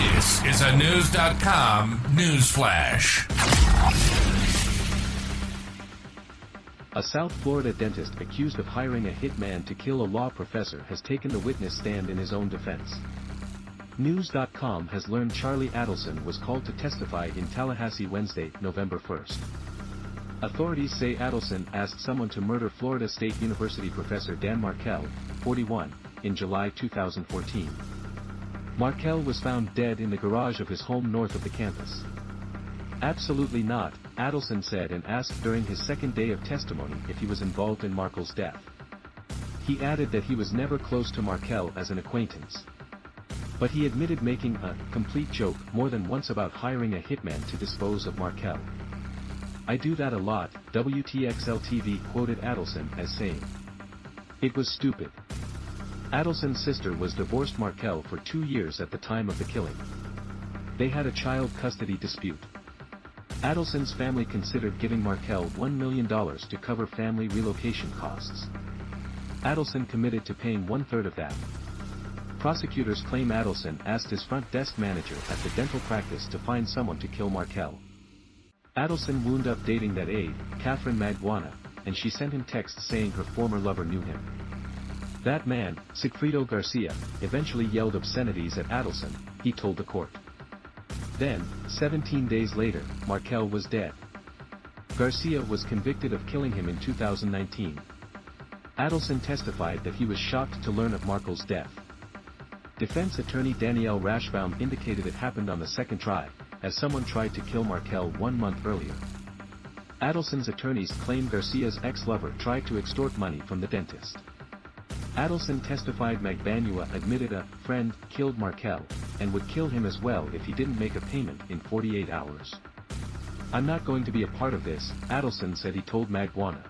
This is a News.com news flash. A South Florida dentist accused of hiring a hitman to kill a law professor has taken the witness stand in his own defense. News.com has learned Charlie Adelson was called to testify in Tallahassee Wednesday, November 1st. Authorities say Adelson asked someone to murder Florida State University professor Dan Markel, 41, in July 2014. Markel was found dead in the garage of his home north of the campus. Absolutely not, Adelson said and asked during his second day of testimony if he was involved in Markel's death. He added that he was never close to Markel as an acquaintance. But he admitted making a complete joke more than once about hiring a hitman to dispose of Markel. I do that a lot, WTXL TV quoted Adelson as saying. It was stupid. Adelson's sister was divorced Markel for two years at the time of the killing. They had a child custody dispute. Adelson's family considered giving Markel $1 million to cover family relocation costs. Adelson committed to paying one-third of that. Prosecutors claim Adelson asked his front desk manager at the dental practice to find someone to kill Markel. Adelson wound up dating that aide, Catherine Magbanua, and she sent him texts saying her former lover knew him. That man, Sigfredo Garcia, eventually yelled obscenities at Adelson, he told the court. Then, 17 days later, Markel was dead. Garcia was convicted of killing him in 2019. Adelson testified that he was shocked to learn of Markel's death. Defense attorney Danielle Rashbaum indicated it happened on the second try, as someone tried to kill Markel one month earlier. Adelson's attorneys claim Garcia's ex-lover tried to extort money from the dentist. Adelson testified Magbanua admitted a friend killed Markel, and would kill him as well if he didn't make a payment in 48 hours. I'm not going to be a part of this, Adelson said he told Magbanua.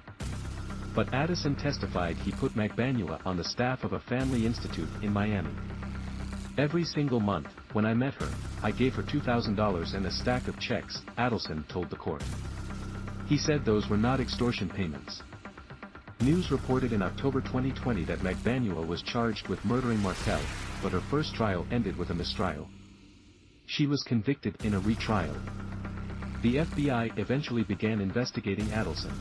But Adelson testified he put Magbanua on the staff of a family institute in Miami. Every single month, when I met her, I gave her $2,000 and a stack of checks, Adelson told the court. He said those were not extortion payments. News reported in October 2020 that Magbanua was charged with murdering Markel, but her first trial ended with a mistrial. She was convicted in a retrial. The FBI eventually began investigating Adelson.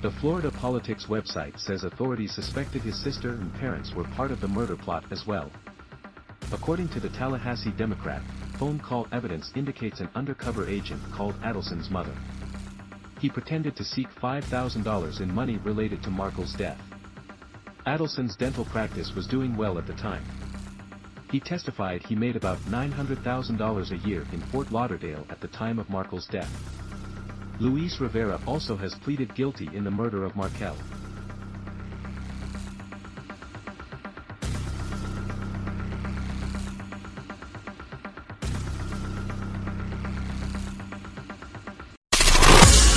The Florida Politics website says authorities suspected his sister and parents were part of the murder plot as well. According to the Tallahassee Democrat, phone call evidence indicates an undercover agent called Adelson's mother. He pretended to seek $5,000 in money related to Markel's death. Adelson's dental practice was doing well at the time. He testified he made about $900,000 a year in Fort Lauderdale at the time of Markel's death. Luis Rivera also has pleaded guilty in the murder of Markel.